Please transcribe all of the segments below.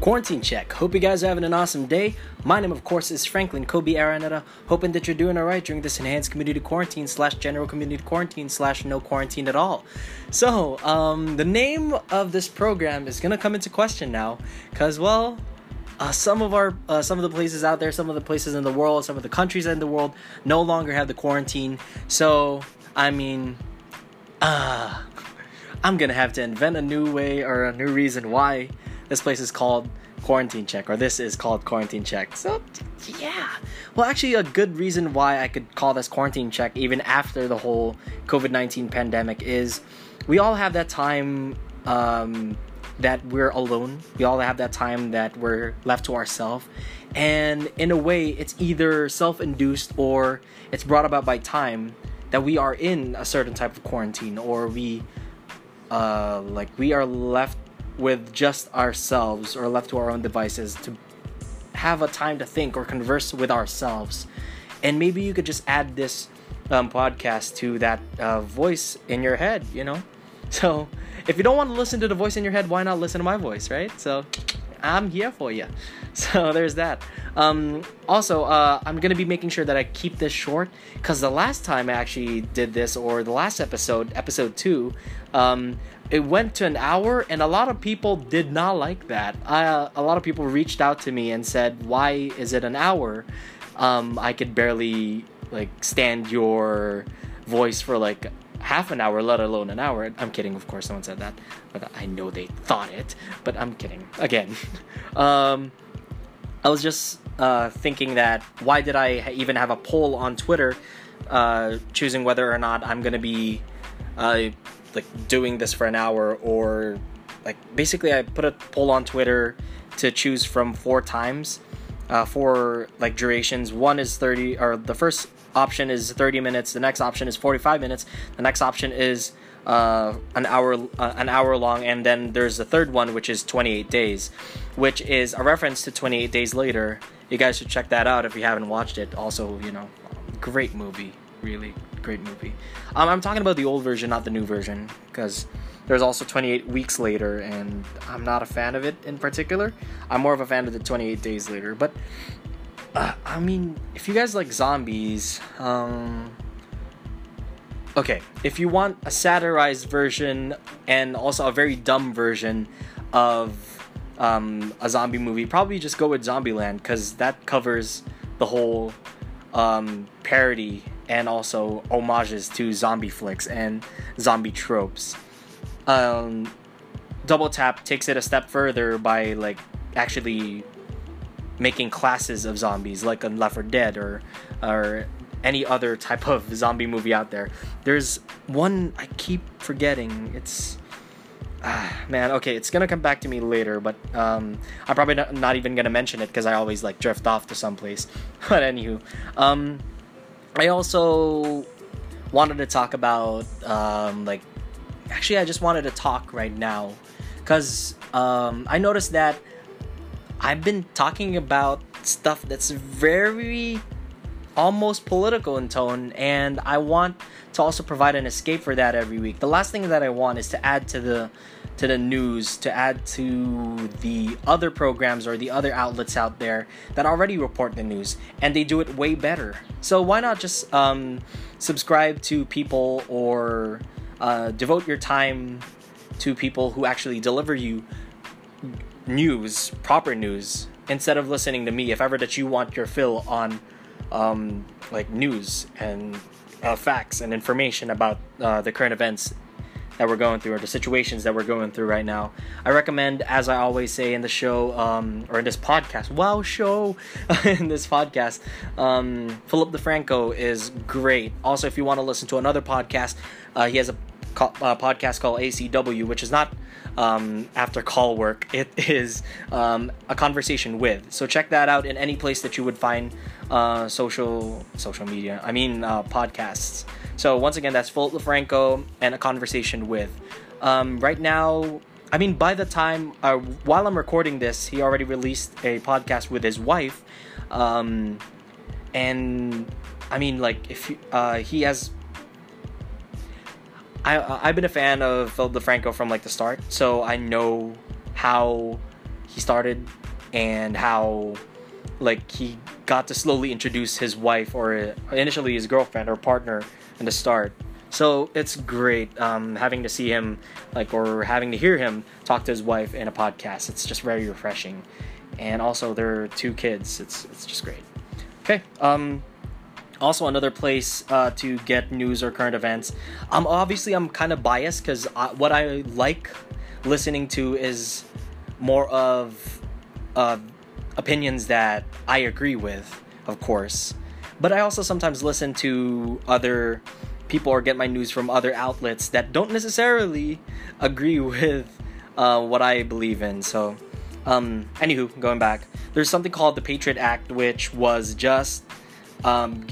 Quarantine check. Hope you guys are having an awesome day. My name, of course, is Franklin Kobe Araneta. Hoping that you're doing alright during this enhanced community quarantine slash general community quarantine slash no quarantine at all. So, um, the name of this program is gonna come into question now, cause well, uh, some of our uh, some of the places out there, some of the places in the world, some of the countries in the world no longer have the quarantine. So, I mean, uh, I'm gonna have to invent a new way or a new reason why this place is called quarantine check or this is called quarantine check. So yeah. Well actually a good reason why i could call this quarantine check even after the whole covid-19 pandemic is we all have that time um, that we're alone. We all have that time that we're left to ourselves. And in a way it's either self-induced or it's brought about by time that we are in a certain type of quarantine or we uh, like we are left with just ourselves or left to our own devices to have a time to think or converse with ourselves. And maybe you could just add this um, podcast to that uh, voice in your head, you know? So if you don't want to listen to the voice in your head, why not listen to my voice, right? So I'm here for you. So there's that. Um, also, uh, I'm gonna be making sure that I keep this short because the last time I actually did this, or the last episode, episode two, um, it went to an hour, and a lot of people did not like that. Uh, a lot of people reached out to me and said, "Why is it an hour? Um, I could barely like stand your voice for like half an hour, let alone an hour. I'm kidding, of course, no one said that, but I know they thought it. But I'm kidding again. um, I was just uh, thinking that why did I even have a poll on Twitter uh, choosing whether or not I'm gonna be uh, like doing this for an hour or like basically I put a poll on Twitter to choose from four times. Uh, for like durations, one is 30, or the first option is 30 minutes. The next option is 45 minutes. The next option is uh, an hour uh, an hour long, and then there's the third one, which is 28 days, which is a reference to 28 Days Later. You guys should check that out if you haven't watched it. Also, you know, great movie, really great movie. Um, I'm talking about the old version, not the new version, because there's also 28 Weeks Later, and I'm not a fan of it in particular. I'm more of a fan of the 28 Days Later, but uh, I mean, if you guys like zombies, um, okay, if you want a satirized version and also a very dumb version of um, a zombie movie, probably just go with Zombieland because that covers the whole um, parody and also homages to zombie flicks and zombie tropes. Um, Double Tap takes it a step further by like actually making classes of zombies like on Left 4 Dead or or any other type of zombie movie out there. There's one I keep forgetting. It's ah, man, okay, it's gonna come back to me later, but um, I'm probably not, not even gonna mention it because I always like drift off to someplace. but anywho, um, I also wanted to talk about um, like actually I just wanted to talk right now because um, I noticed that I've been talking about stuff that's very almost political in tone and I want to also provide an escape for that every week. The last thing that I want is to add to the to the news, to add to the other programs or the other outlets out there that already report the news and they do it way better. So why not just um, subscribe to people or uh, devote your time to people who actually deliver you news, proper news, instead of listening to me. If ever that you want your fill on um, like news and uh, facts and information about uh, the current events that we're going through or the situations that we're going through right now. I recommend, as I always say in the show um, or in this podcast, wow, show in this podcast, um, Philip DeFranco is great. Also, if you want to listen to another podcast, uh, he has a uh, podcast called ACW, which is not um, after call work. It is um, a conversation with. So check that out in any place that you would find uh, social social media. I mean uh, podcasts. So once again, that's Philip DeFranco and a conversation with. Um, right now, I mean, by the time uh, while I'm recording this, he already released a podcast with his wife, um, and I mean, like if uh, he has I I've been a fan of Phil DeFranco from like the start, so I know how he started and how like he got to slowly introduce his wife or initially his girlfriend or partner in the start. So it's great um, having to see him like or having to hear him talk to his wife in a podcast. It's just very refreshing. And also there are two kids. It's it's just great. Okay um also another place uh, to get news or current events um obviously i'm kind of biased because what i like listening to is more of uh, opinions that I agree with, of course. But I also sometimes listen to other people or get my news from other outlets that don't necessarily agree with uh, what I believe in. So, um, anywho, going back, there's something called the Patriot Act, which was just um,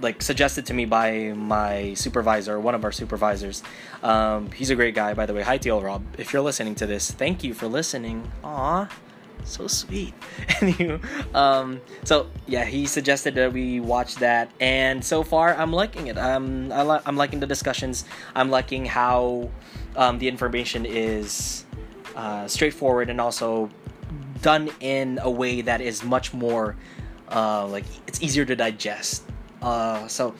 like suggested to me by my supervisor, one of our supervisors. Um, he's a great guy, by the way. Hi, TL Rob. If you're listening to this, thank you for listening. Aw, so sweet. Anyway, um, so yeah, he suggested that we watch that, and so far I'm liking it. Um, I I'm liking the discussions. I'm liking how um, the information is uh, straightforward and also done in a way that is much more uh, like it's easier to digest. Uh, so,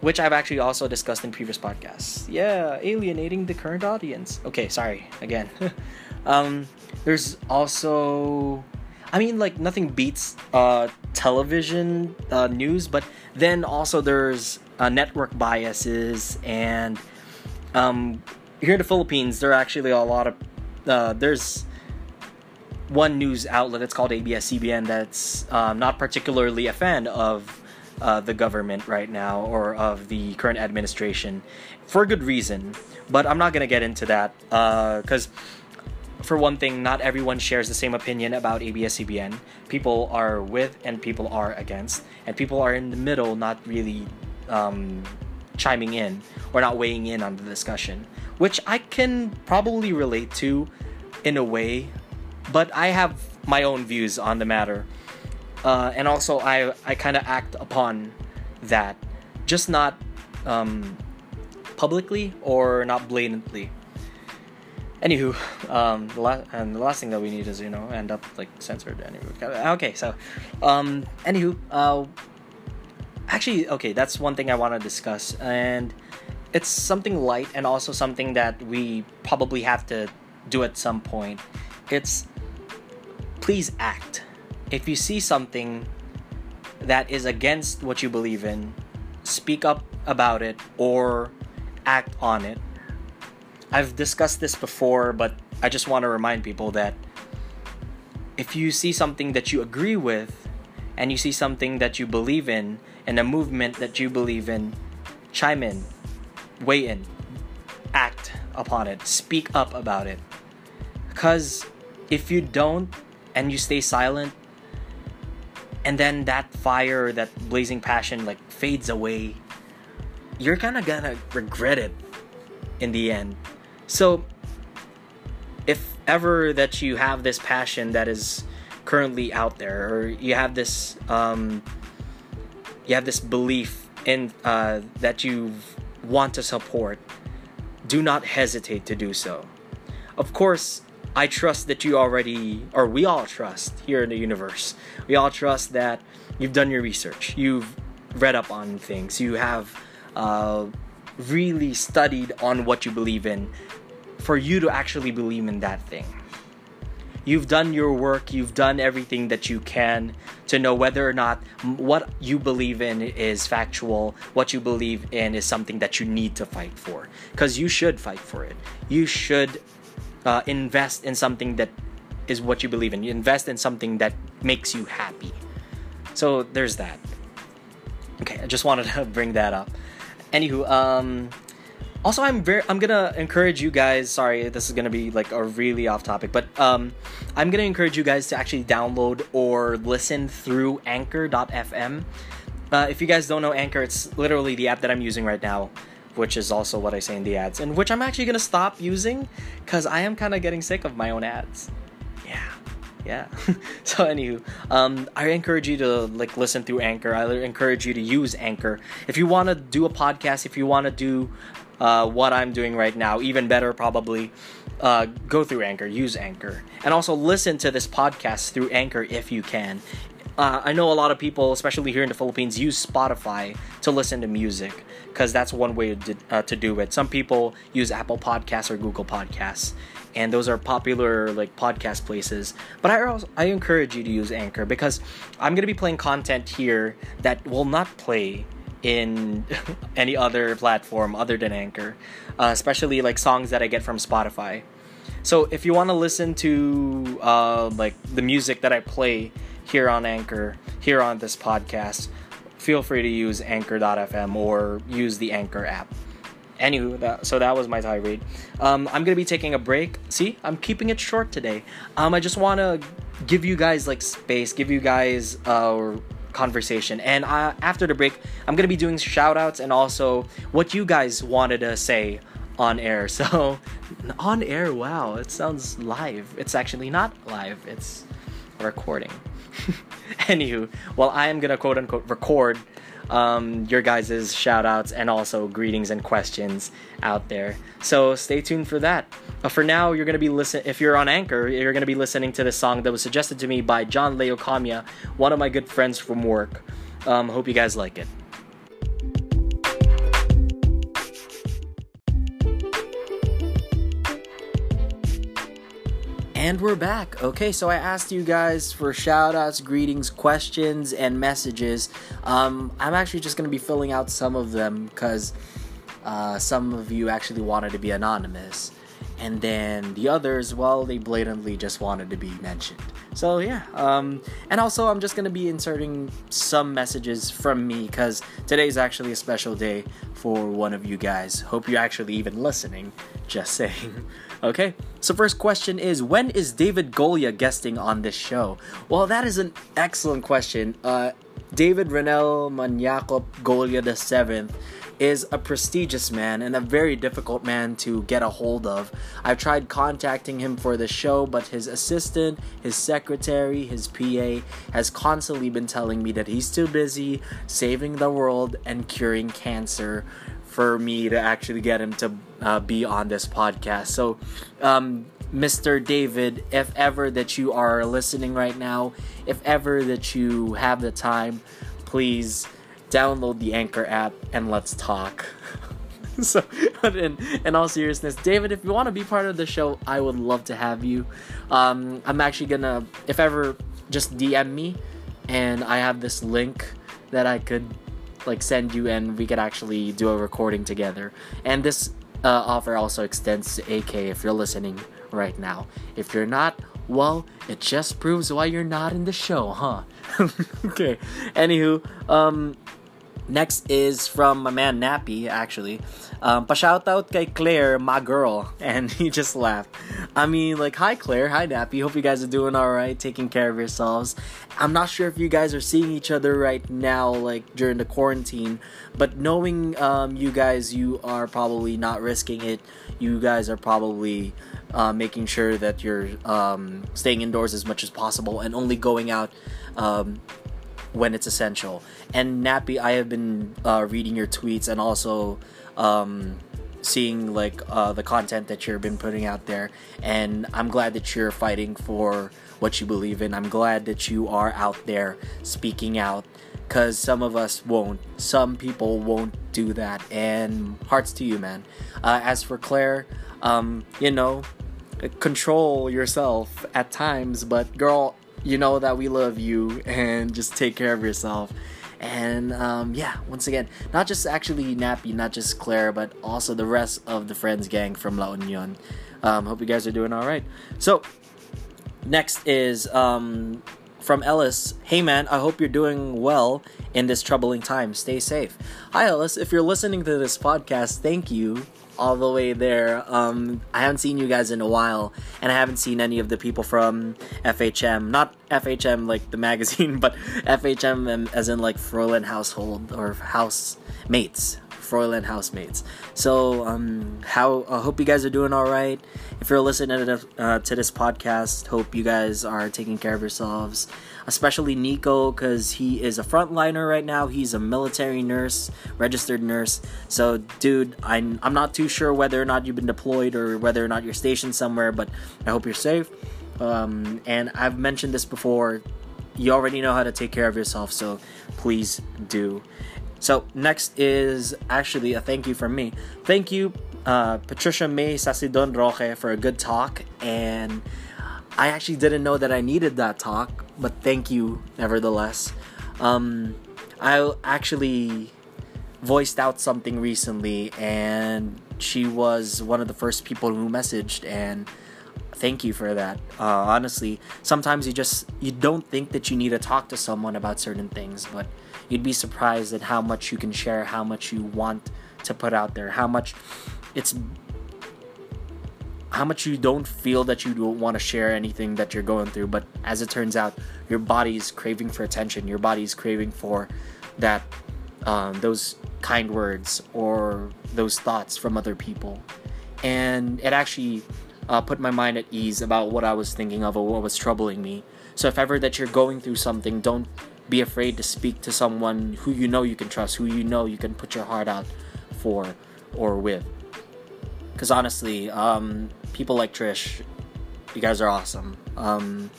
which I've actually also discussed in previous podcasts. Yeah, alienating the current audience. Okay, sorry again. um, there's also, I mean, like nothing beats uh, television uh, news, but then also there's uh, network biases and um, here in the Philippines, there are actually a lot of uh, there's one news outlet. It's called ABS-CBN. That's um, not particularly a fan of uh, the government right now or of the current administration for a good reason. But I'm not gonna get into that because, uh, for one thing, not everyone shares the same opinion about ABS-CBN. People are with and people are against, and people are in the middle, not really um, chiming in or not weighing in on the discussion, which I can probably relate to in a way, but I have my own views on the matter uh, and also I I kind of act upon that, just not um, publicly or not blatantly. Anywho, um, the last and the last thing that we need is you know end up like censored. Anyway, okay, so um, anywho, uh, actually, okay, that's one thing I want to discuss, and it's something light and also something that we probably have to do at some point. It's please act if you see something that is against what you believe in, speak up about it or act on it. I've discussed this before, but I just want to remind people that if you see something that you agree with and you see something that you believe in and a movement that you believe in, chime in, weigh in, act upon it, speak up about it. Because if you don't and you stay silent, and then that fire that blazing passion like fades away. You're kind of gonna regret it in the end. So if ever that you have this passion that is currently out there or you have this um, you have this belief in uh, that you want to support do not hesitate to do so. Of course I trust that you already, or we all trust here in the universe, we all trust that you've done your research, you've read up on things, you have uh, really studied on what you believe in for you to actually believe in that thing. You've done your work, you've done everything that you can to know whether or not what you believe in is factual, what you believe in is something that you need to fight for. Because you should fight for it. You should uh, invest in something that is what you believe in. You invest in something that makes you happy. So there's that. Okay, I just wanted to bring that up. Anywho, um, also I'm very I'm gonna encourage you guys. Sorry, this is gonna be like a really off topic, but um, I'm gonna encourage you guys to actually download or listen through Anchor.fm. Uh, if you guys don't know Anchor, it's literally the app that I'm using right now which is also what I say in the ads, and which I'm actually gonna stop using because I am kind of getting sick of my own ads. Yeah, yeah. so anywho, um, I encourage you to like listen through Anchor. I encourage you to use Anchor if you want to do a podcast. If you want to do uh, what I'm doing right now, even better probably. uh, go through Anchor, use Anchor, and also listen to this podcast through Anchor if you can. Uh, I know a lot of people, especially here in the Philippines, use Spotify to listen to music because that's one way to, uh, to do it. Some people use Apple Podcasts or Google Podcasts, and those are popular like podcast places. But I also, I encourage you to use Anchor because I'm gonna be playing content here that will not play in any other platform other than Anchor, uh, especially like songs that I get from Spotify. So if you want to listen to uh, like the music that I play here on Anchor, here on this podcast, feel free to use Anchor.fm or use the Anchor app. Anywho, that, so that was my tirade. Um, I'm gonna be taking a break. See, I'm keeping it short today. Um, I just want to give you guys like space, give you guys uh, conversation. And uh, after the break, I'm gonna be doing shout outs and also what you guys wanted to say on air. So, on air, wow, it sounds live. It's actually not live, it's recording. Anywho, well, I am gonna quote unquote record um, your guys' shout outs and also greetings and questions out there. So stay tuned for that. But for now, you're gonna be listen. If you're on Anchor, you're gonna be listening to the song that was suggested to me by John Leo Kamiya, one of my good friends from work. Um, hope you guys like it. And we're back. Okay, so I asked you guys for shout outs, greetings, questions, and messages. Um, I'm actually just going to be filling out some of them because uh, some of you actually wanted to be anonymous. And then the others, well, they blatantly just wanted to be mentioned. So yeah, um, and also I'm just gonna be inserting some messages from me because today's actually a special day for one of you guys. Hope you're actually even listening. Just saying. Okay, so first question is when is David Golia guesting on this show? Well, that is an excellent question. Uh, David Renel Manyakop Golia the seventh is a prestigious man and a very difficult man to get a hold of. I've tried contacting him for the show, but his assistant, his secretary, his PA has constantly been telling me that he's too busy saving the world and curing cancer for me to actually get him to uh, be on this podcast. So, um, Mr. David, if ever that you are listening right now, if ever that you have the time, please download the Anchor app and let's talk. so, in, in all seriousness, David, if you want to be part of the show, I would love to have you. Um, I'm actually gonna, if ever, just DM me, and I have this link that I could like send you and we could actually do a recording together. And this uh, offer also extends to AK if you're listening right now. If you're not, well, it just proves why you're not in the show, huh? okay. Anywho, um, Next is from my man Nappy, actually. Um, pa-shoutout kay Claire, my girl. And he just laughed. I mean, like, hi Claire, hi Nappy. Hope you guys are doing alright, taking care of yourselves. I'm not sure if you guys are seeing each other right now, like, during the quarantine. But knowing um, you guys, you are probably not risking it. You guys are probably uh, making sure that you're um, staying indoors as much as possible and only going out um, when it's essential. And Nappy, I have been uh, reading your tweets and also um, seeing like uh, the content that you've been putting out there, and I'm glad that you're fighting for what you believe in. I'm glad that you are out there speaking out because some of us won't. Some people won't do that, and hearts to you, man. Uh, as for Claire, um, you know, control yourself at times, but girl, you know that we love you and just take care of yourself. And um, yeah, once again, not just actually Nappy, not just Claire, but also the rest of the Friends gang from La Union. Um, hope you guys are doing all right. So, next is um, from Ellis. Hey man, I hope you're doing well in this troubling time. Stay safe. Hi Ellis, if you're listening to this podcast, thank you all the way there. Um, I haven't seen you guys in a while, and I haven't seen any of the people from FHM. Not FHM like the magazine, but FHM as in like Froilan household or house Froilan housemates. So, um, how I uh, hope you guys are doing all right. If you're listening to, uh, to this podcast, hope you guys are taking care of yourselves. Especially Nico, because he is a frontliner right now. He's a military nurse, registered nurse. So, dude, I'm I'm not too sure whether or not you've been deployed or whether or not you're stationed somewhere, but I hope you're safe. Um, and I've mentioned this before. You already know how to take care of yourself, so please do. So next is actually a thank you from me. Thank you, uh, Patricia May Sasidon Roque, for a good talk. And I actually didn't know that I needed that talk, but thank you nevertheless. Um, I actually voiced out something recently, and she was one of the first people who messaged, and thank you for that. Uh, honestly, sometimes you just you don't think that you need to talk to someone about certain things, but you'd be surprised at how much you can share, how much you want to put out there, how much it's how much you don't feel that you don't want to share anything that you're going through but as it turns out your body is craving for attention your body is craving for that um, those kind words or those thoughts from other people and it actually uh, put my mind at ease about what i was thinking of or what was troubling me so if ever that you're going through something don't be afraid to speak to someone who you know you can trust, who you know you can put your heart out for or with. Because honestly, um, people like Trish, you guys are awesome. Um,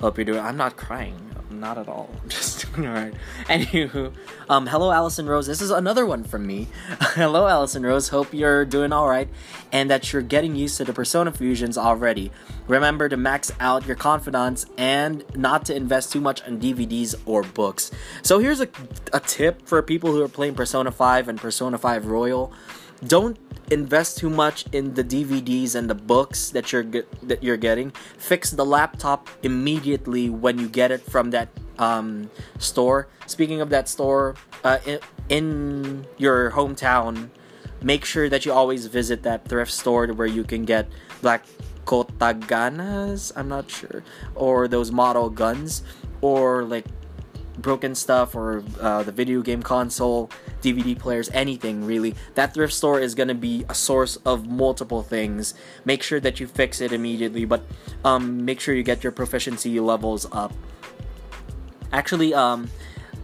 hope you're doing. I'm not crying not at all. I'm just doing all right. Anywho, um, hello, Allison Rose. This is another one from me. hello, Allison Rose. Hope you're doing all right, and that you're getting used to the persona fusions already. Remember to max out your confidants and not to invest too much on DVDs or books. So here's a, a tip for people who are playing Persona 5 and Persona 5 Royal. Don't invest too much in the DVDs and the books that you're that you're getting. Fix the laptop immediately when you get it from that um, store. Speaking of that store, uh, in, in your hometown, make sure that you always visit that thrift store where you can get black kotaganas. I'm not sure, or those model guns, or like broken stuff or uh, the video game console, DVD players, anything really, that thrift store is gonna be a source of multiple things. Make sure that you fix it immediately, but um, make sure you get your proficiency levels up. Actually, um,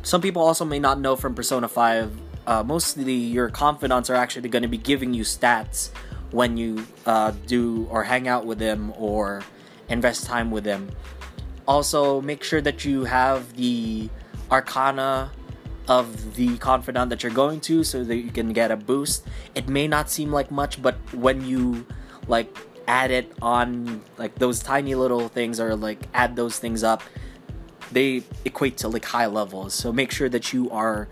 some people also may not know from Persona 5, uh, mostly your confidants are actually going to be giving you stats when you uh, do or hang out with them or invest time with them. Also, make sure that you have the arcana of the confidant that you're going to so that you can get a boost. It may not seem like much, but when you like add it on like those tiny little things or like add those things up, they equate to like high levels. So make sure that you are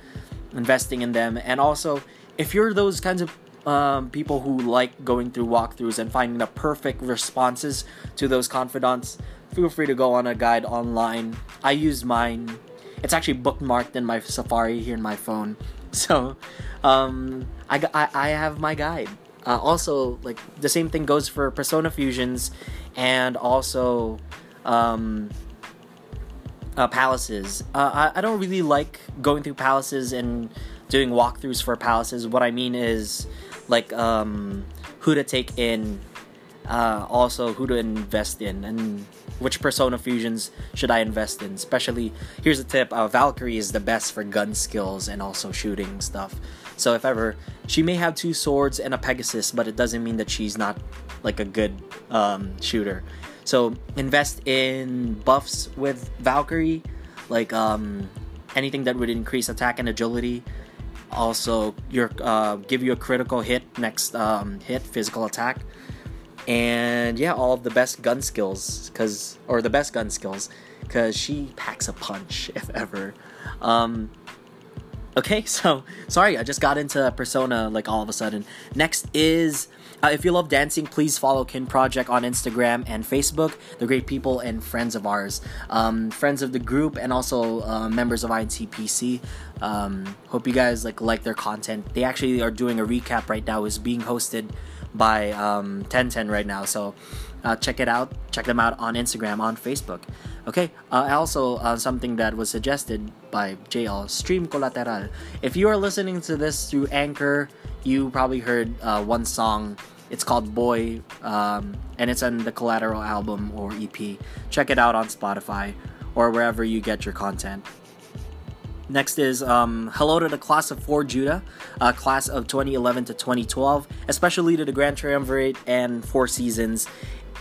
investing in them. And also, if you're those kinds of um, people who like going through walkthroughs and finding the perfect responses to those confidants, feel free to go on a guide online. I use mine it's actually bookmarked in my Safari here in my phone. So, um, I, I, I have my guide. Uh, also, like the same thing goes for Persona fusions, and also um, uh, palaces. Uh, I, I don't really like going through palaces and doing walkthroughs for palaces. What I mean is like um, who to take in, uh, also who to invest in, and which persona fusions should I invest in? Especially, here's a tip: uh, Valkyrie is the best for gun skills and also shooting stuff. So if ever she may have two swords and a Pegasus, but it doesn't mean that she's not like a good um, shooter. So invest in buffs with Valkyrie, like um, anything that would increase attack and agility. Also, your uh, give you a critical hit next um, hit, physical attack and yeah, all of the best gun skills, cause or the best gun skills, cause she packs a punch if ever. Um, okay, so sorry, I just got into Persona like all of a sudden. Next is. Uh, if you love dancing, please follow Kin Project on Instagram and Facebook. They're great people and friends of ours, um, friends of the group, and also uh, members of INTPC. Um, hope you guys like like their content. They actually are doing a recap right now. is being hosted by um, 1010 right now. So uh, check it out. Check them out on Instagram, on Facebook. Okay. Uh, also, uh, something that was suggested by JL Stream Collateral. If you are listening to this through Anchor, you probably heard uh, one song. It's called Boy, um, and it's on the Collateral album or EP. Check it out on Spotify or wherever you get your content. Next is um, hello to the class of 4 Judah, uh, class of 2011 to 2012, especially to the Grand Triumvirate and Four Seasons.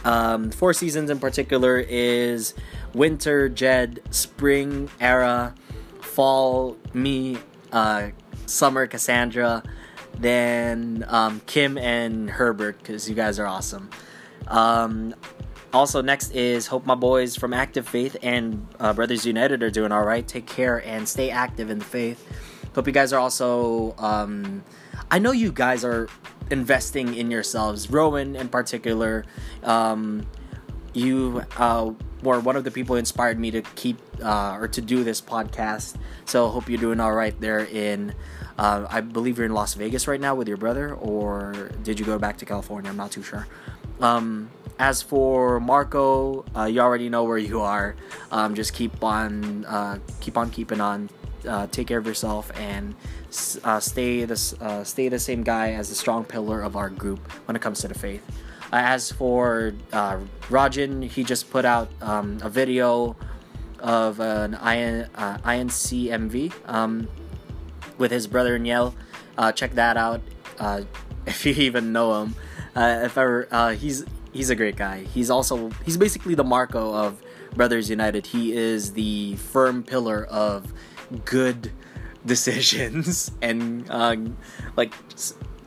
Um, four Seasons in particular is Winter, Jed, Spring, Era, Fall, me, uh, Summer, Cassandra, then um, Kim and Herbert, because you guys are awesome. Um, also, next is Hope my boys from Active Faith and uh, Brothers United are doing all right. Take care and stay active in the faith. Hope you guys are also. Um, I know you guys are investing in yourselves. Rowan, in particular, um, you uh, were one of the people who inspired me to keep uh, or to do this podcast. So hope you're doing all right there in. Uh, I believe you're in Las Vegas right now with your brother, or did you go back to California? I'm not too sure. Um, as for Marco, uh, you already know where you are. Um, just keep on, uh, keep on keeping on. Uh, take care of yourself and uh, stay the uh, stay the same guy as the strong pillar of our group when it comes to the faith. Uh, as for Rajin, he just put out um, a video of an IN, INCMV um, with his brother Niel. Check that out if you even know him. Uh, if ever, uh, he's he's a great guy. He's also he's basically the Marco of Brothers United. He is the firm pillar of good decisions and uh, like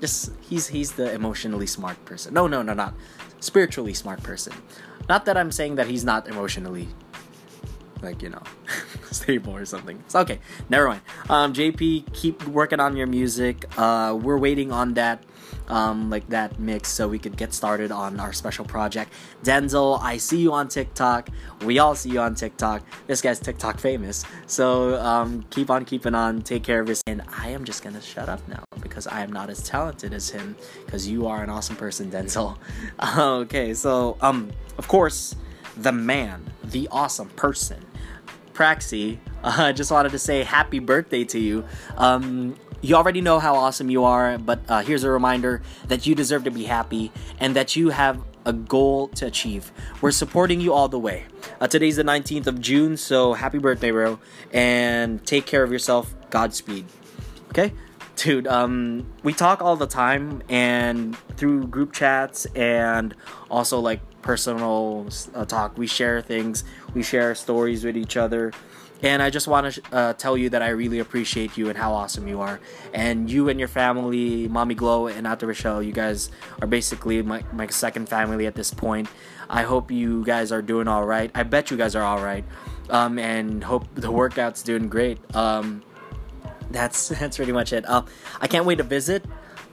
just he's he's the emotionally smart person. No, no, no, not spiritually smart person. Not that I'm saying that he's not emotionally like you know stable or something. It's okay. Never mind. Um, JP, keep working on your music. Uh, we're waiting on that um, like that mix so we could get started on our special project. Denzel, I see you on TikTok. We all see you on TikTok. This guy's TikTok famous. So um, keep on keeping on. Take care of yourself. And I am just gonna shut up now because I am not as talented as him. Because you are an awesome person, Denzel. okay, so um, of course, the man, the awesome person. Praxi, I uh, just wanted to say happy birthday to you. Um, you already know how awesome you are, but uh, here's a reminder that you deserve to be happy and that you have a goal to achieve. We're supporting you all the way. Uh, today's the 19th of June, so happy birthday, bro. And take care of yourself. Godspeed. Okay? Dude, um, we talk all the time and through group chats and also like personal uh, talk. We share things, we share stories with each other. And I just want to uh, tell you that I really appreciate you and how awesome you are. And you and your family, Mommy Glow and Ate Rochelle, you guys are basically my, my second family at this point. I hope you guys are doing all right. I bet you guys are all right. Um, and hope the workout's doing great. Um, that's that's pretty much it. Uh, I can't wait to visit.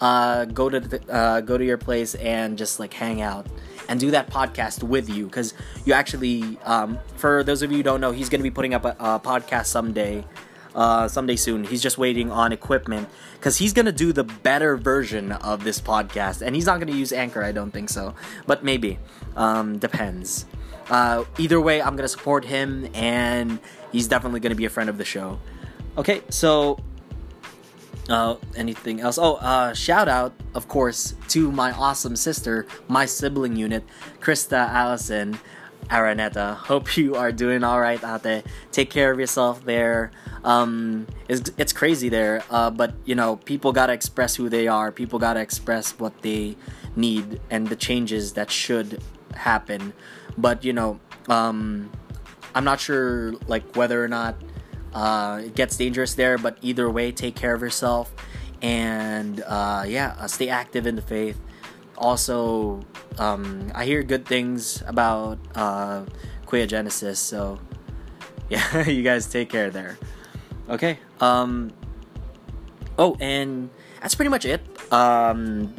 Uh, go to the, uh, go to your place and just like hang out and do that podcast with you because you actually um, for those of you who don't know he's going to be putting up a, a podcast someday uh, someday soon. He's just waiting on equipment because he's going to do the better version of this podcast and he's not going to use anchor i don't think so but maybe um, depends. Uh, either way i'm going to support him and he's definitely going to be a friend of the show. Okay so uh, anything else? Oh, uh, shout out, of course, to my awesome sister, my sibling unit, Krista Allison Araneta. Hope you are doing all right out there. Take care of yourself there. Um, it's, it's crazy there, uh, but you know, people gotta express who they are. People gotta express what they need and the changes that should happen. But you know, um, I'm not sure like whether or not uh, it gets dangerous there, but either way, take care of yourself and uh, yeah, uh, stay active in the faith. Also, um, I hear good things about uh, Genesis, so yeah, you guys take care there. Okay. Um, oh, and that's pretty much it. Um,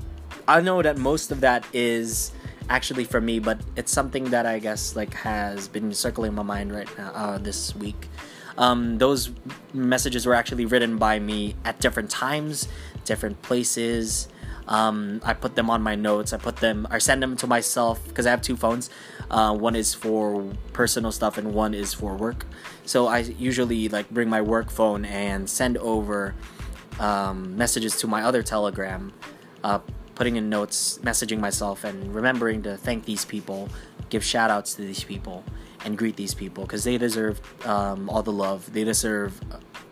I know that most of that is actually for me, but it's something that I guess like has been circling my mind right now uh, this week. Um, those messages were actually written by me at different times, different places. Um, I put them on my notes. I put them, I send them to myself because I have two phones. Uh, one is for personal stuff and one is for work. So I usually like bring my work phone and send over um, messages to my other Telegram, uh, putting in notes, messaging myself, and remembering to thank these people, give shout outs to these people, and greet these people because they deserve um, all the love. They deserve.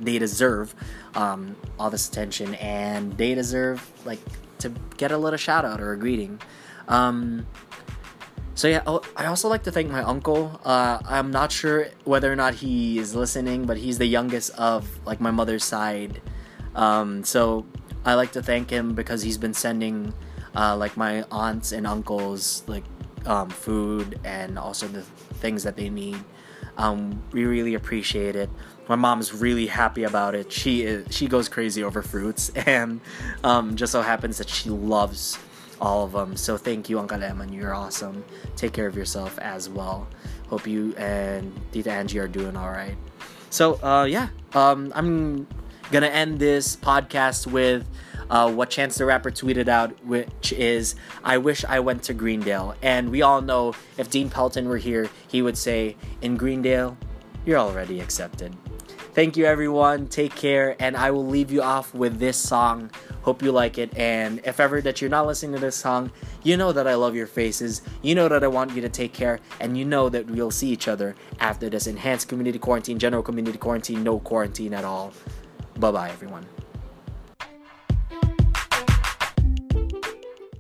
They deserve um, all this attention, and they deserve like to get a little shout out or a greeting. Um, so yeah, oh, I also like to thank my uncle. Uh, I'm not sure whether or not he is listening, but he's the youngest of like my mother's side. Um, so I like to thank him because he's been sending uh, like my aunts and uncles like um, food and also the things that they need. Um, we really appreciate it. My mom's really happy about it. She is she goes crazy over fruits, and um, just so happens that she loves all of them. So thank you, Uncle Lemon. You're awesome. Take care of yourself as well. Hope you and Tita Angie are doing all right. So uh, yeah, um, I'm gonna end this podcast with uh, what Chance the Rapper tweeted out, which is, I wish I went to Greendale. And we all know if Dean Pelton were here, he would say, In Greendale, you're already accepted. Thank you, everyone. Take care. And I will leave you off with this song. Hope you like it. And if ever that you're not listening to this song, you know that I love your faces. You know that I want you to take care. And you know that we'll see each other after this enhanced community quarantine, general community quarantine, no quarantine at all. Bye bye, everyone.